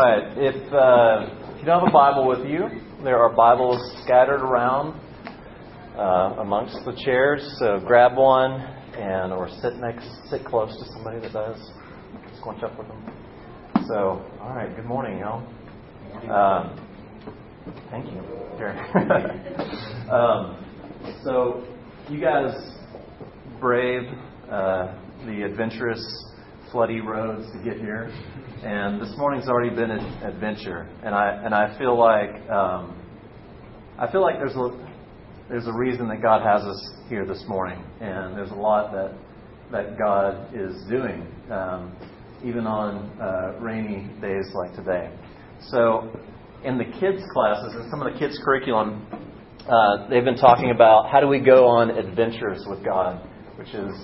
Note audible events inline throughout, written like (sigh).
right. If, uh, if you don't have a Bible with you, there are Bibles scattered around uh, amongst the chairs. So grab one and or sit next, sit close to somebody that does. Squinch up with them. So, all right. Good morning, y'all. Um, thank you. Here. (laughs) um, so, you guys brave uh, the adventurous, floody roads to get here. And this morning's already been an adventure, and I and I feel like um, I feel like there's a there's a reason that God has us here this morning, and there's a lot that that God is doing, um, even on uh, rainy days like today. So, in the kids' classes and some of the kids' curriculum, uh, they've been talking about how do we go on adventures with God, which is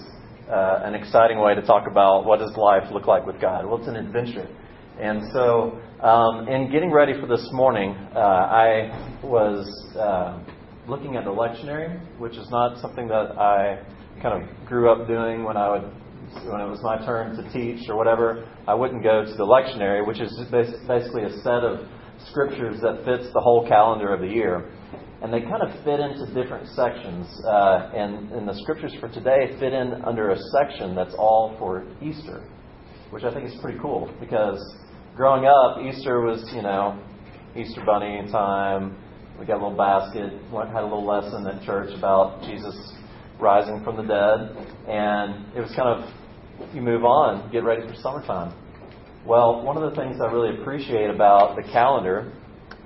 uh, an exciting way to talk about what does life look like with God. Well, it's an adventure. And so, um, in getting ready for this morning, uh, I was uh, looking at the lectionary, which is not something that I kind of grew up doing when I would when it was my turn to teach or whatever. I wouldn't go to the lectionary, which is basically a set of scriptures that fits the whole calendar of the year and they kind of fit into different sections. Uh, and, and the scriptures for today fit in under a section that's all for Easter, which I think is pretty cool because growing up, Easter was, you know, Easter bunny time. We got a little basket, had a little lesson at church about Jesus rising from the dead, and it was kind of you move on, get ready for summertime. Well, one of the things I really appreciate about the calendar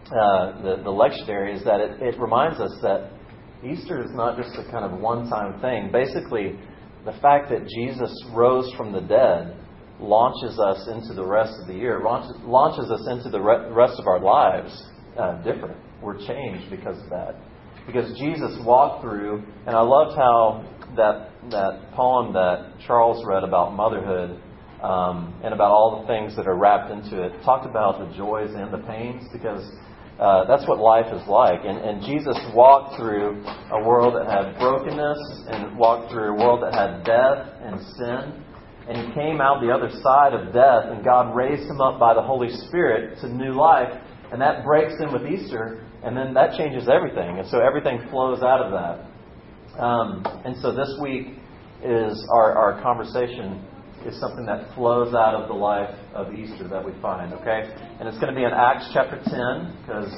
uh, the, the lectionary is that it, it reminds us that Easter is not just a kind of one time thing. Basically, the fact that Jesus rose from the dead launches us into the rest of the year, launches, launches us into the re- rest of our lives uh, different. We're changed because of that. Because Jesus walked through, and I loved how that, that poem that Charles read about motherhood um, and about all the things that are wrapped into it talked about the joys and the pains because uh, that's what life is like. And, and Jesus walked through a world that had brokenness and walked through a world that had death and sin. And he came out the other side of death, and God raised him up by the Holy Spirit to new life. And that breaks in with Easter, and then that changes everything. And so everything flows out of that. Um, and so this week is our, our conversation is something that flows out of the life of Easter that we find, okay? And it's going to be in Acts chapter 10, because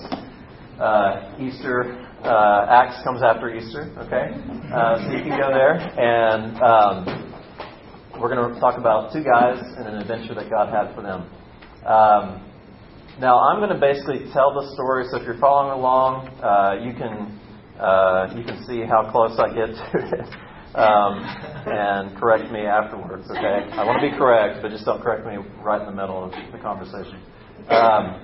uh, Easter, uh, Acts comes after Easter, okay? Uh, so you can go there, and um, we're going to talk about two guys and an adventure that God had for them. Um, now, I'm going to basically tell the story, so if you're following along, uh, you can uh, you can see how close I get to it (laughs) um, and correct me afterwards, okay? I want to be correct, but just don't correct me right in the middle of the conversation. Um,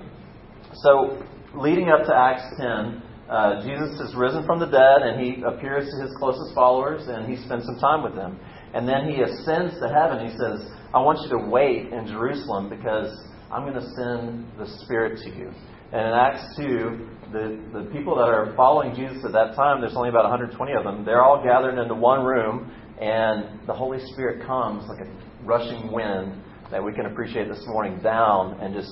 so, leading up to Acts 10, uh, Jesus is risen from the dead, and he appears to his closest followers, and he spends some time with them. And then he ascends to heaven. He says, I want you to wait in Jerusalem because I'm going to send the Spirit to you. And in Acts 2, the, the people that are following Jesus at that time, there's only about 120 of them, they're all gathered into one room, and the Holy Spirit comes like a rushing wind that we can appreciate this morning down and just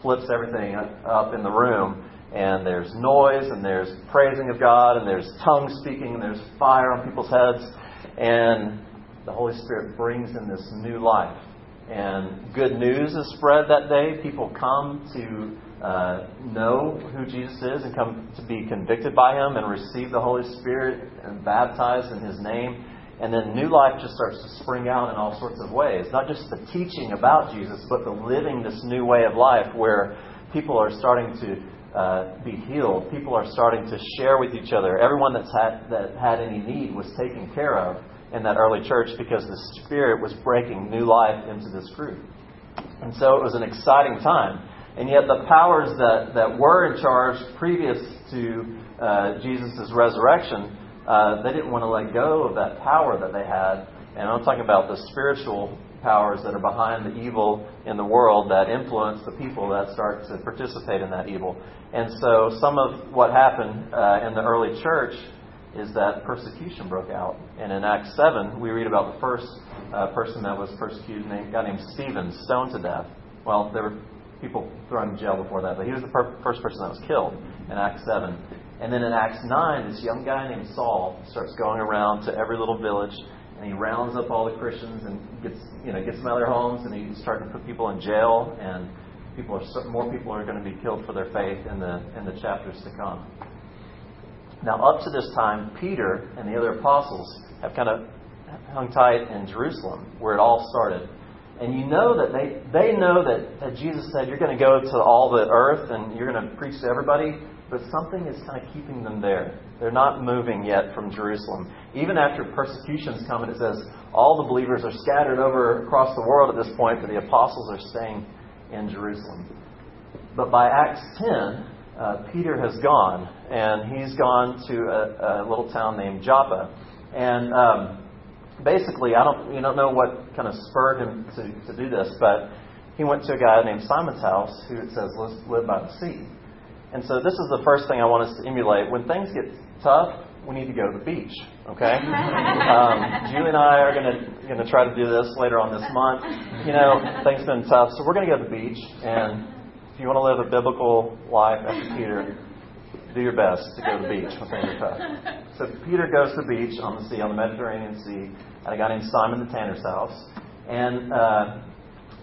flips everything up in the room. And there's noise, and there's praising of God, and there's tongue speaking, and there's fire on people's heads. And the Holy Spirit brings in this new life. And good news is spread that day. People come to uh, know who Jesus is and come to be convicted by Him and receive the Holy Spirit and baptized in His name. And then new life just starts to spring out in all sorts of ways. Not just the teaching about Jesus, but the living this new way of life where people are starting to uh, be healed. People are starting to share with each other. Everyone that's had, that had any need was taken care of in that early church because the Spirit was breaking new life into this group. And so it was an exciting time. And yet, the powers that, that were in charge previous to uh, Jesus' resurrection, uh, they didn't want to let go of that power that they had. And I'm talking about the spiritual powers that are behind the evil in the world that influence the people that start to participate in that evil. And so, some of what happened uh, in the early church is that persecution broke out. And in Acts 7, we read about the first uh, person that was persecuted, a guy named Stephen, stoned to death. Well, there were people thrown in jail before that, but he was the per- first person that was killed in Acts 7. And then in Acts 9, this young guy named Saul starts going around to every little village, and he rounds up all the Christians and gets, you know, gets them out of their homes, and he's starting to put people in jail, and people are more people are going to be killed for their faith in the in the chapters to come. Now, up to this time, Peter and the other apostles have kind of hung tight in Jerusalem, where it all started. And you know that they, they know that, that Jesus said, You're going to go to all the earth and you're going to preach to everybody but something is kind of keeping them there. They're not moving yet from Jerusalem. Even after persecutions come, and it says all the believers are scattered over across the world at this point, but the apostles are staying in Jerusalem. But by Acts 10, uh, Peter has gone, and he's gone to a, a little town named Joppa. And um, basically, I don't, you don't know what kind of spurred him to, to do this, but he went to a guy named Simon's house who it says lived by the sea. And so this is the first thing I want us to emulate. When things get tough, we need to go to the beach. Okay? (laughs) Um, Julie and I are going to going to try to do this later on this month. You know, things have been tough, so we're going to go to the beach. And you want to live a biblical life after Peter, do your best to go to the beach when things are. So Peter goes to the beach on the sea, on the Mediterranean Sea, at a guy named Simon the Tanner's house. And uh,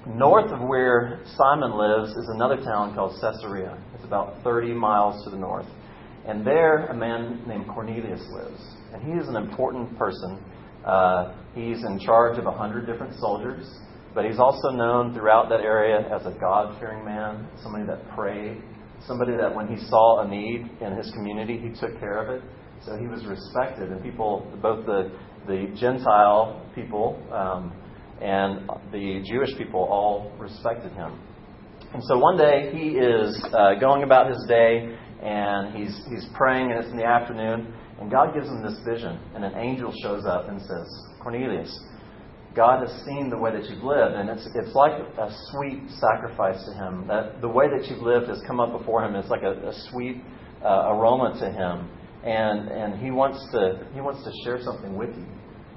north of where Simon lives is another town called Caesarea It's about 30 miles to the north. And there, a man named Cornelius lives. And he is an important person. Uh, he's in charge of 100 different soldiers, but he's also known throughout that area as a God fearing man, somebody that prayed, somebody that when he saw a need in his community, he took care of it. So he was respected, and people, both the, the Gentile people um, and the Jewish people, all respected him. And so one day he is uh, going about his day and he's, he's praying, and it's in the afternoon, and God gives him this vision. And an angel shows up and says, Cornelius, God has seen the way that you've lived, and it's, it's like a sweet sacrifice to him. That the way that you've lived has come up before him. It's like a, a sweet uh, aroma to him, and, and he, wants to, he wants to share something with you.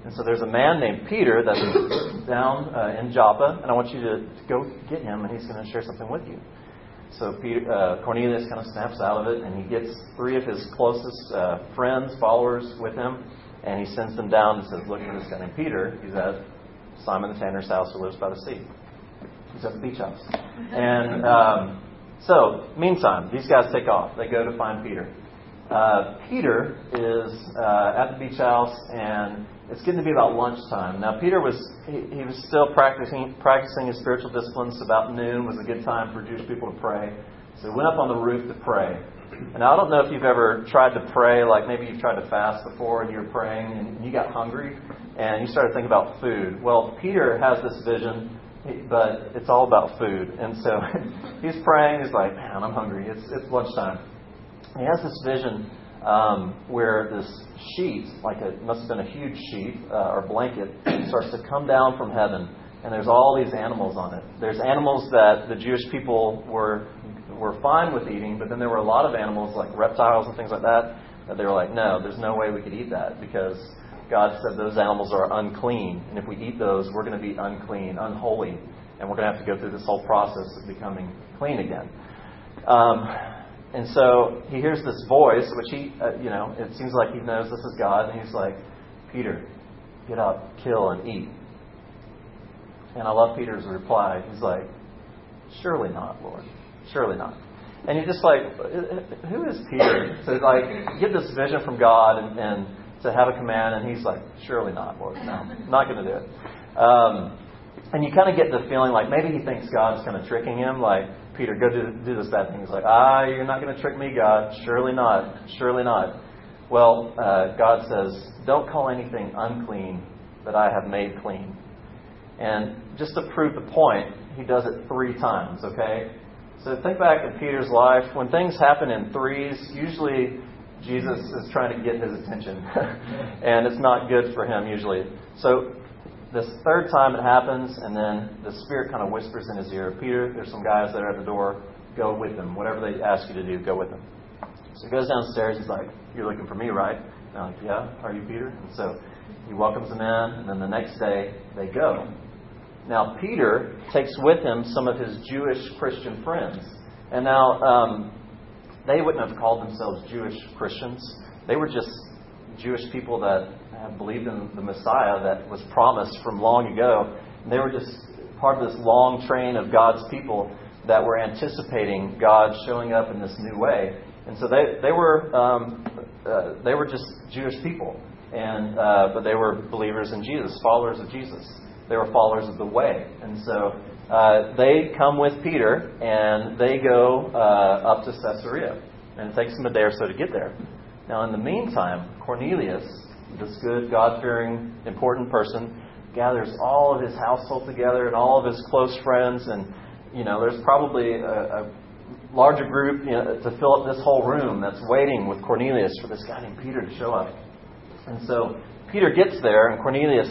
And so there's a man named Peter that's (coughs) down uh, in Joppa, and I want you to, to, go get him, and he's going to share something with you. So Peter, uh, Cornelius kind of snaps out of it, and he gets three of his closest uh, friends, followers with him, and he sends them down and says, Look for this guy named Peter. He's at Simon the Tanner's house who lives by the sea. He's at the beach house. (laughs) And um, so, meantime, these guys take off. They go to find Peter. Uh, Peter is uh, at the beach house, and it's getting to be about lunchtime. Now, Peter was he, he, was still practicing practicing his spiritual disciplines. About noon was a good time for Jewish people to pray. So he went up on the roof to pray. And I don't know if you've ever tried to pray, like maybe you've tried to fast before and you were praying and you got hungry and you started thinking about food. Well, Peter has this vision, but it's all about food. And so (laughs) he's praying. He's like, man, I'm hungry. It's, it's lunchtime. He has this vision um, where this sheet, like it must have been a huge sheet uh, or blanket, starts to come down from heaven, and there's all these animals on it. There's animals that the Jewish people were were fine with eating, but then there were a lot of animals like reptiles and things like that that they were like, no, there's no way we could eat that because God said those animals are unclean, and if we eat those, we're going to be unclean, unholy, and we're going to have to go through this whole process of becoming clean again. Um, and so he hears this voice, which he, uh, you know, it seems like he knows this is God, and he's like, Peter, get up, kill, and eat. And I love Peter's reply. He's like, Surely not, Lord. Surely not. And you're just like, who is Peter to like get this vision from God and, and to have a command? And he's like, surely not, Lord. No, not going to do it. Um, and you kind of get the feeling like maybe he thinks God's kind of tricking him, like, Peter, go do, do this bad thing. He's like, ah, you're not going to trick me, God. Surely not. Surely not. Well, uh, God says, don't call anything unclean that I have made clean. And just to prove the point, he does it three times, okay? So think back in Peter's life. When things happen in threes, usually Jesus is trying to get his attention. (laughs) and it's not good for him usually. So this third time it happens, and then the Spirit kind of whispers in his ear, Peter, there's some guys that are at the door. Go with them. Whatever they ask you to do, go with them. So he goes downstairs. He's like, You're looking for me, right? And I'm like, Yeah, are you Peter? And so he welcomes them in, and then the next day they go. Now, Peter takes with him some of his Jewish Christian friends. And now, um, they wouldn't have called themselves Jewish Christians. They were just Jewish people that believed in the Messiah that was promised from long ago. And they were just part of this long train of God's people that were anticipating God showing up in this new way. And so they, they were um, uh, they were just Jewish people, and uh, but they were believers in Jesus, followers of Jesus. They were followers of the way, and so uh, they come with Peter and they go uh, up to Caesarea, and it takes them a day or so to get there. Now, in the meantime, Cornelius, this good, God-fearing, important person, gathers all of his household together and all of his close friends, and you know, there's probably a, a larger group you know, to fill up this whole room that's waiting with Cornelius for this guy named Peter to show up. And so Peter gets there, and Cornelius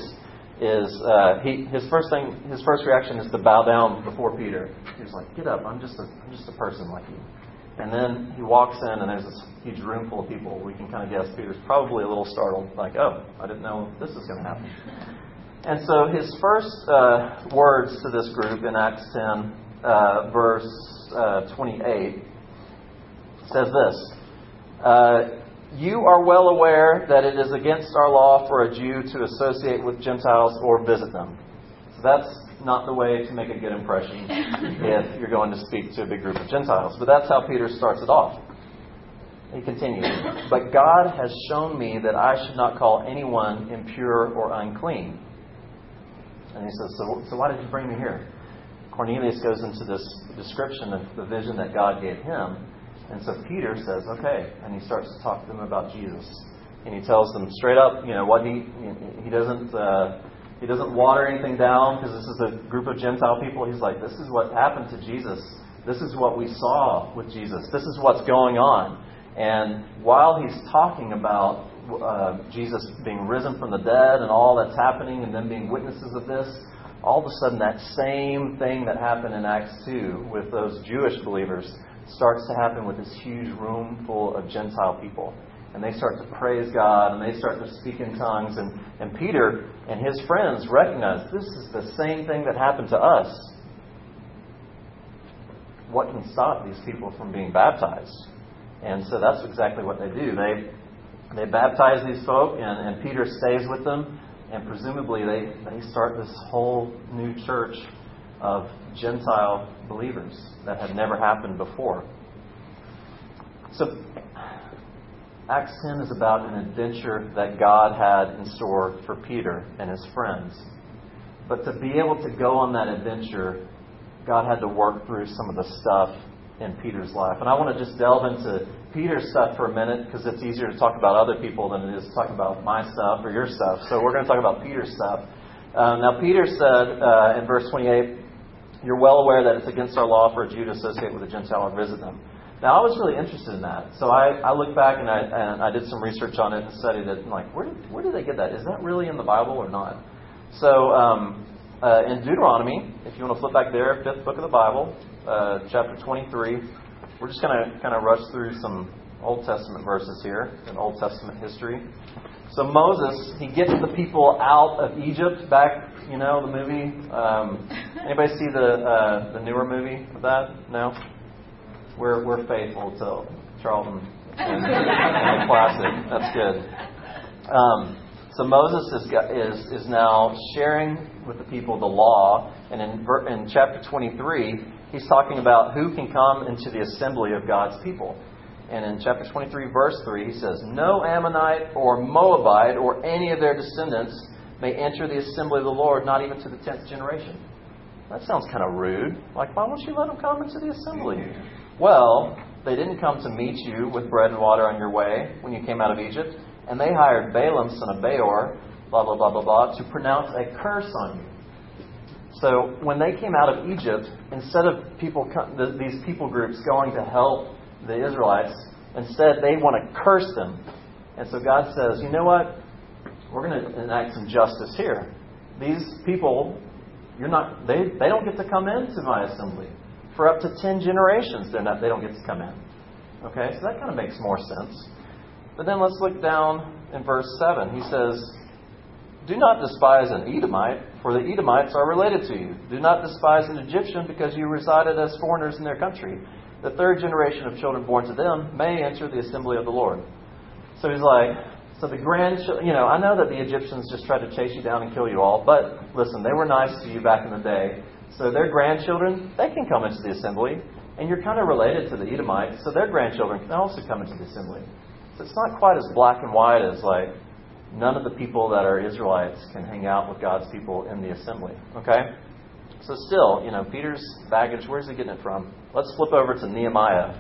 is uh, he his first thing his first reaction is to bow down before Peter. He's like, "Get up! I'm just a I'm just a person like you." And then he walks in, and there's this huge room full of people. We can kind of guess Peter's probably a little startled, like, "Oh, I didn't know this was going to happen." And so his first uh, words to this group in Acts 10, uh, verse uh, 28 says this uh, You are well aware that it is against our law for a Jew to associate with Gentiles or visit them. So that's not the way to make a good impression (laughs) if you're going to speak to a big group of Gentiles. But that's how Peter starts it off. He continues, But God has shown me that I should not call anyone impure or unclean. And he says, So, so why did you bring me here? Cornelius goes into this description of the vision that God gave him. And so Peter says, okay. And he starts to talk to them about Jesus. And he tells them straight up, you know, what he, he doesn't, uh, he doesn't water anything down because this is a group of Gentile people. He's like, this is what happened to Jesus. This is what we saw with Jesus. This is what's going on. And while he's talking about uh, Jesus being risen from the dead and all that's happening and them being witnesses of this, all of a sudden that same thing that happened in Acts 2 with those Jewish believers starts to happen with this huge room full of Gentile people. And they start to praise God and they start to speak in tongues. And, and Peter and his friends recognize this is the same thing that happened to us. What can stop these people from being baptized? And so that's exactly what they do. They, they baptize these folk, and, and Peter stays with them and presumably they, they start this whole new church of Gentile believers that had never happened before. So, Acts 10 is about an adventure that God had in store for Peter and his friends. But to be able to go on that adventure, God had to work through some of the stuff in Peter's life. And I want to just delve into Peter's stuff for a minute because it's easier to talk about other people than it is to talk about my stuff or your stuff. So we're going to talk about Peter's stuff. Um, now, Peter said uh, in verse 28, You're well aware that it's against our law for a Jew to associate with a Gentile or visit them. Now, I was really interested in that. So I, I looked back and I, and I did some research on it and studied it. And like, where did, where did they get that? Is that really in the Bible or not? So um, uh, in Deuteronomy, if you want to flip back there, fifth book of the Bible, uh, chapter 23, we're just going to kind of rush through some Old Testament verses here in Old Testament history. So Moses, he gets the people out of Egypt back, you know, the movie. Um, anybody see the uh, the newer movie of that? No? We're, we're faithful to Charlton and, and the classic. That's good. Um, so Moses is, is, is now sharing with the people the law, and in, in chapter 23, he's talking about who can come into the assembly of God's people. And in chapter 23, verse 3, he says, No Ammonite or Moabite or any of their descendants may enter the assembly of the Lord, not even to the tenth generation. That sounds kind of rude. Like, why won't you let them come into the assembly? Well, they didn't come to meet you with bread and water on your way when you came out of Egypt, and they hired Balaam, son of Beor, blah, blah, blah, blah, blah, to pronounce a curse on you. So when they came out of Egypt, instead of people these people groups going to help the Israelites, instead they want to curse them. And so God says, you know what? We're going to enact some justice here. These people, you're not they, they don't get to come into my assembly. For up to ten generations they're not they don't get to come in. Okay, so that kind of makes more sense. But then let's look down in verse seven. He says, Do not despise an Edomite, for the Edomites are related to you. Do not despise an Egyptian, because you resided as foreigners in their country. The third generation of children born to them may enter the assembly of the Lord. So he's like, so the grandchildren, you know, I know that the Egyptians just tried to chase you down and kill you all, but listen, they were nice to you back in the day. So their grandchildren, they can come into the assembly. And you're kind of related to the Edomites, so their grandchildren can also come into the assembly. So it's not quite as black and white as like none of the people that are Israelites can hang out with God's people in the assembly. Okay? So still, you know, Peter's baggage, where's he getting it from? Let's flip over to Nehemiah.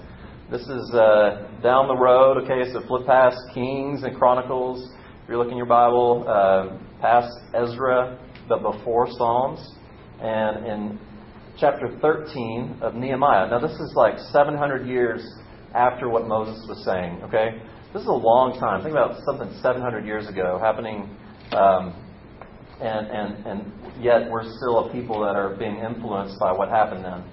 This is uh, down the road, okay, so flip past Kings and Chronicles. If you're looking in your Bible, uh, past Ezra, but before Psalms. And in chapter 13 of Nehemiah. Now, this is like 700 years after what Moses was saying, okay? This is a long time. Think about something 700 years ago happening, um, and, and, and yet we're still a people that are being influenced by what happened then.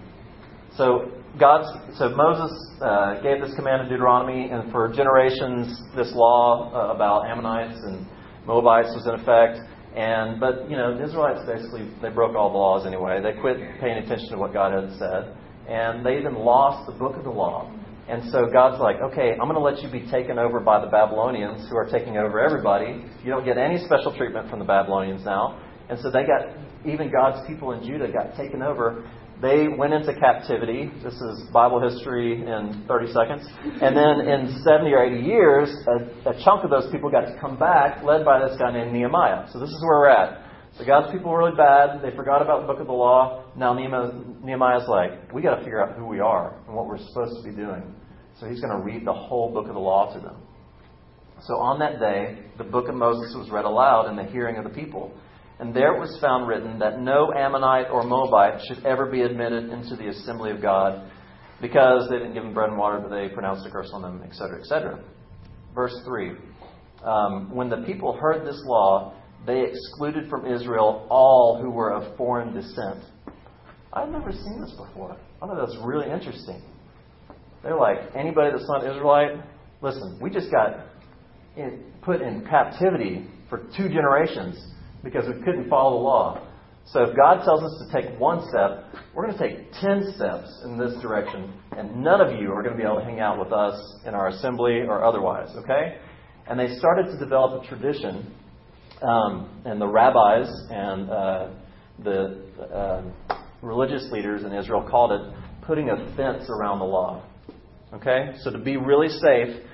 So God's, so Moses uh, gave this command in Deuteronomy, and for generations, this law uh, about Ammonites and Moabites was in effect. And but you know, the Israelites basically they broke all the laws anyway. They quit paying attention to what God had said, and they even lost the book of the law. And so God's like, okay, I'm going to let you be taken over by the Babylonians who are taking over everybody. You don't get any special treatment from the Babylonians now. And so they got, even God's people in Judah got taken over. They went into captivity. This is Bible history in 30 seconds. And then in 70 or 80 years, a, a chunk of those people got to come back, led by this guy named Nehemiah. So this is where we're at. So God's people were really bad. They forgot about the book of the law. Now Nehemiah's like, we got to figure out who we are and what we're supposed to be doing. So he's going to read the whole book of the law to them. So on that day, the book of Moses was read aloud in the hearing of the people. And there it was found written that no Ammonite or Moabite should ever be admitted into the assembly of God because they didn't give them bread and water, but they pronounced a curse on them, etc., etc. Verse 3. Um, when the people heard this law, they excluded from Israel all who were of foreign descent. I've never seen this before. I thought that's really interesting. They're like, anybody that's not Israelite, listen, we just got in, put in captivity for two generations because we couldn't follow the law. So if God tells us to take one step, we're going to take ten steps in this direction, and none of you are going to be able to hang out with us in our assembly or otherwise, okay? And they started to develop a tradition um, and the rabbis and uh, the uh, religious leaders in Israel called it putting a fence around the law. Okay? So to be really safe,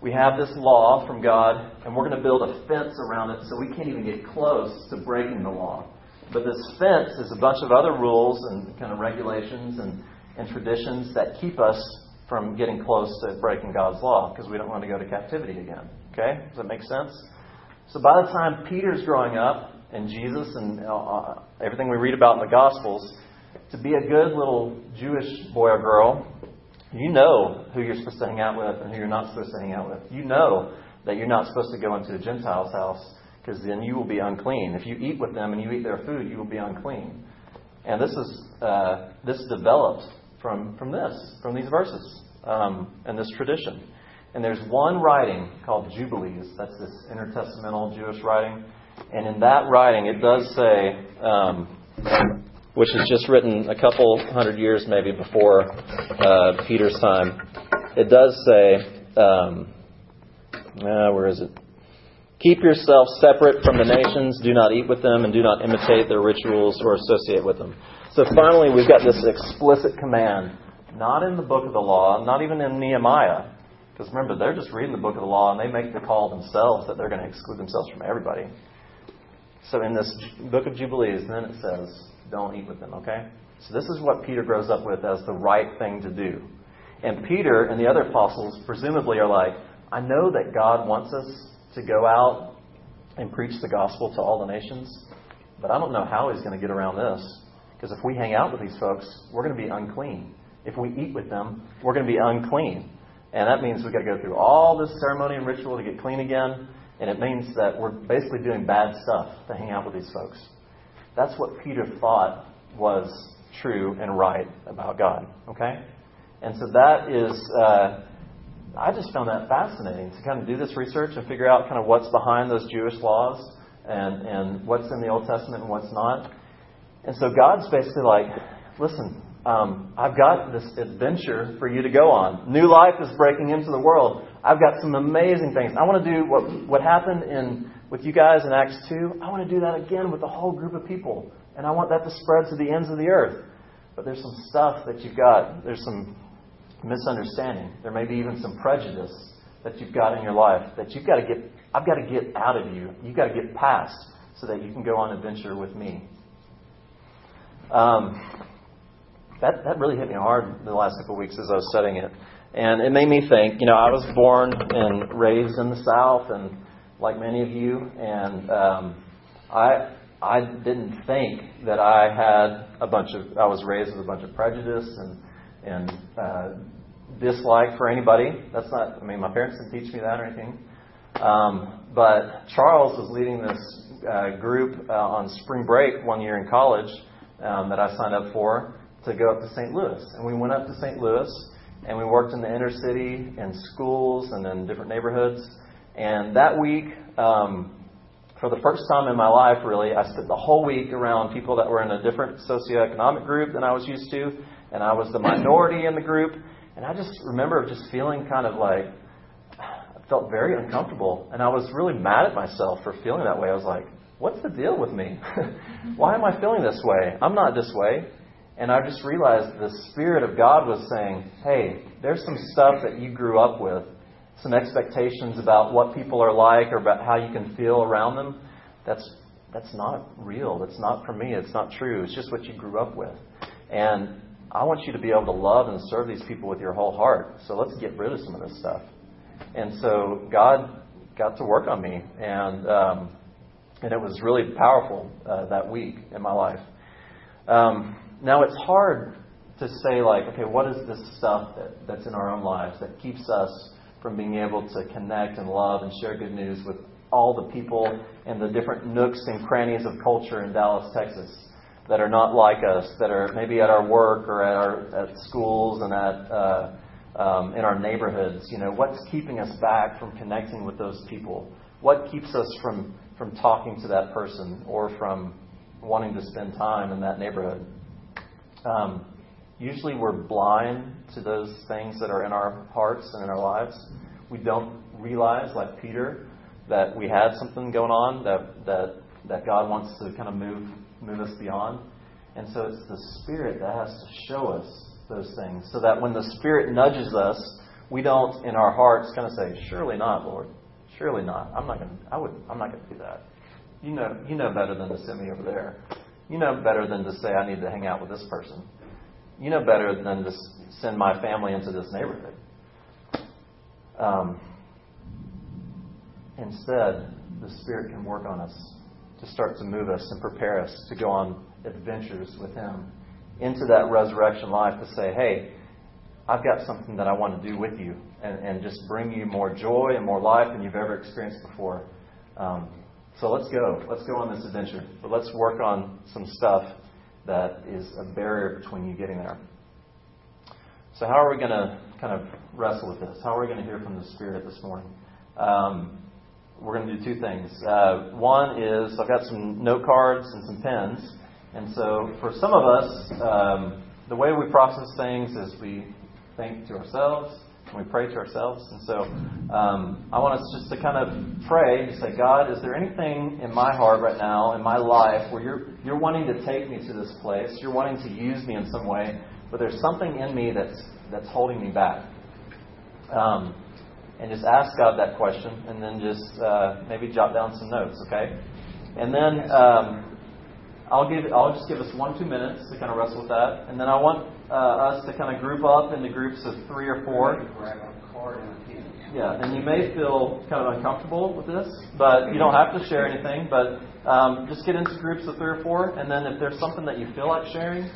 we have this law from God, and we're going to build a fence around it so we can't even get close to breaking the law. But this fence is a bunch of other rules and kind of regulations and, and traditions that keep us from getting close to breaking God's law because we don't want to go to captivity again. Okay? Does that make sense? So by the time Peter's growing up, and Jesus and uh, everything we read about in the Gospels, to be a good little Jewish boy or girl, you know who you're supposed to hang out with and who you're not supposed to hang out with. You know that you're not supposed to go into a Gentile's house because then you will be unclean. If you eat with them and you eat their food, you will be unclean. And this is uh, this developed from from this, from these verses, um, and this tradition. And there's one writing called Jubilees. That's this intertestamental Jewish writing. And in that writing, it does say, um, which is just written a couple hundred years maybe before uh, Peter's time, it does say, um, uh, where is it? Keep yourself separate from the nations. Do not eat with them, and do not imitate their rituals or associate with them. So finally, we've got this explicit command, not in the book of the law, not even in Nehemiah, because remember, they're just reading the book of the law and they make the call themselves that they're going to exclude themselves from everybody. So in this book of Jubilees, then it says, don't eat with them, okay? So this is what Peter grows up with as the right thing to do. And Peter and the other apostles presumably are like, I know that God wants us to go out and preach the gospel to all the nations, but I don't know how he's going to get around this. Because if we hang out with these folks, we're going to be unclean. If we eat with them, we're going to be unclean. And that means we've got to go through all this ceremony and ritual to get clean again. And it means that we're basically doing bad stuff to hang out with these folks. That's what Peter thought was true and right about God. Okay? And so that is, uh, I just found that fascinating to kind of do this research and figure out kind of what's behind those Jewish laws. and, and what's in the Old Testament and what's not. And so God's basically like, listen, um, I've got this adventure for you to go on. New life is breaking into the world. I've got some amazing things. I want to do what, what happened in, with you guys in Acts 2. I want to do that again with a whole group of people. And I want that to spread to the ends of the earth. But there's some stuff that you've got. There's some misunderstanding. There may be even some prejudice that you've got in your life that you've got to get, I've got to get out of you. You've got to get past so that you can go on adventure with me. Um, that, that really hit me hard the last couple of weeks as I was studying it. And it made me think, you know, I was born and raised in the South, and like many of you, and um, I I didn't think that I had a bunch of I was raised with a bunch of prejudice and and uh, dislike for anybody. That's not. I mean, my parents didn't teach me that or anything. Um, but Charles was leading this uh, group uh, on spring break one year in college um, that I signed up for to go up to St. Louis, and we went up to St. Louis and we worked in the inner city in schools and in different neighborhoods. And that week, um, for the first time in my life, really, I spent the whole week around people that were in a different socioeconomic group than I was used to, and I was the minority in the group. And I just remember just feeling kind of like I felt very uncomfortable, and I was really mad at myself for feeling that way. I was like, "What's the deal with me? (laughs) Why am I feeling this way? I'm not this way." And I just realized the Spirit of God was saying, hey, there's some stuff that you grew up with, some expectations about what people are like or about how you can feel around them. That's, that's not real. That's not for me. It's not true. It's just what you grew up with. And I want you to be able to love and serve these people with your whole heart. So let's get rid of some of this stuff. And so God got to work on me, and um, and it was really powerful uh, that week in my life. Um, now, it's hard to say, like, okay, what is this stuff that, that's in our own lives that keeps us from being able to connect and love and share good news with all the people and the different nooks and crannies of culture in Dallas, Texas that are not like us, that are maybe at our work or at our at schools and at uh, um, in our neighborhoods. You know, what's keeping us back from connecting with those people? What keeps us from from talking to that person or from wanting to spend time in that neighborhood? Um, usually we're blind to those things that are in our hearts and in our lives. We don't realize, like Peter, that we had something going on that, that, that God wants to kind of move, move us beyond. And so it's the Spirit that has to show us those things so that when the Spirit nudges us, we don't in our hearts kind of say, Surely not, Lord. Surely not. I'm not gonna I would I'm not gonna do that. You know you know better than to send me over there. You know better than to say, I need to hang out with this person. You know better than to send my family into this neighborhood. Um, instead, the Spirit can work on us to start to move us and prepare us to go on adventures with Him into that resurrection life to say, hey, I've got something that I want to do with you and, and just bring you more joy and more life than you've ever experienced before. Um, so let's go. Let's go on this adventure. But let's work on some stuff that is a barrier between you getting there. So, how are we going to kind of wrestle with this? How are we going to hear from the Spirit this morning? Um, we're going to do two things. Uh, one is I've got some note cards and some pens. And so, for some of us, um, the way we process things is we think to ourselves, we pray to ourselves. And so um, I want us just to kind of pray and say, God, is there anything in my heart right now, in my life, where you're, you're wanting to take me to this place? You're wanting to use me in some way, but there's something in me that's, that's holding me back. Um, and just ask God that question, and then just uh, maybe jot down some notes, okay? And then um, I'll give I'll just give us one two minutes to kind of wrestle with that, and then I want uh, us to kind of group up into groups of three or four. Yeah, and you may feel kind of uncomfortable with this, but you don't have to share anything. But um, just get into groups of three or four, and then if there's something that you feel like sharing,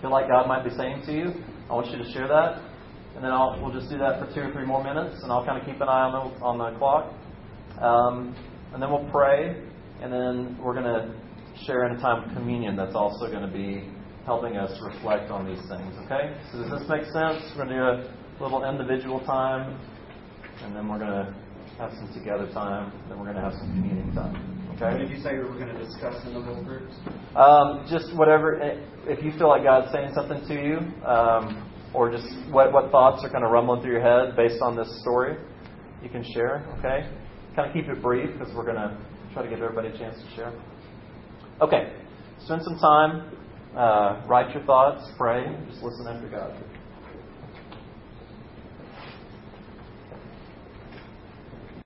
feel like God might be saying to you, I want you to share that. And then I'll, we'll just do that for two or three more minutes, and I'll kind of keep an eye on the, on the clock. Um, and then we'll pray, and then we're going to share in a time of communion that's also going to be helping us reflect on these things. Okay? So does this make sense? We're going to do a little individual time, and then we're going to have some together time, then we're going to have some communion time. Okay. What did you say we were going to discuss in the little groups? Um, just whatever, if you feel like God's saying something to you, um, or just what, what thoughts are kind of rumbling through your head based on this story, you can share, okay? Kind of keep it brief because we're going to try to give everybody a chance to share. Okay, spend some time, uh, write your thoughts, pray, just listen after God.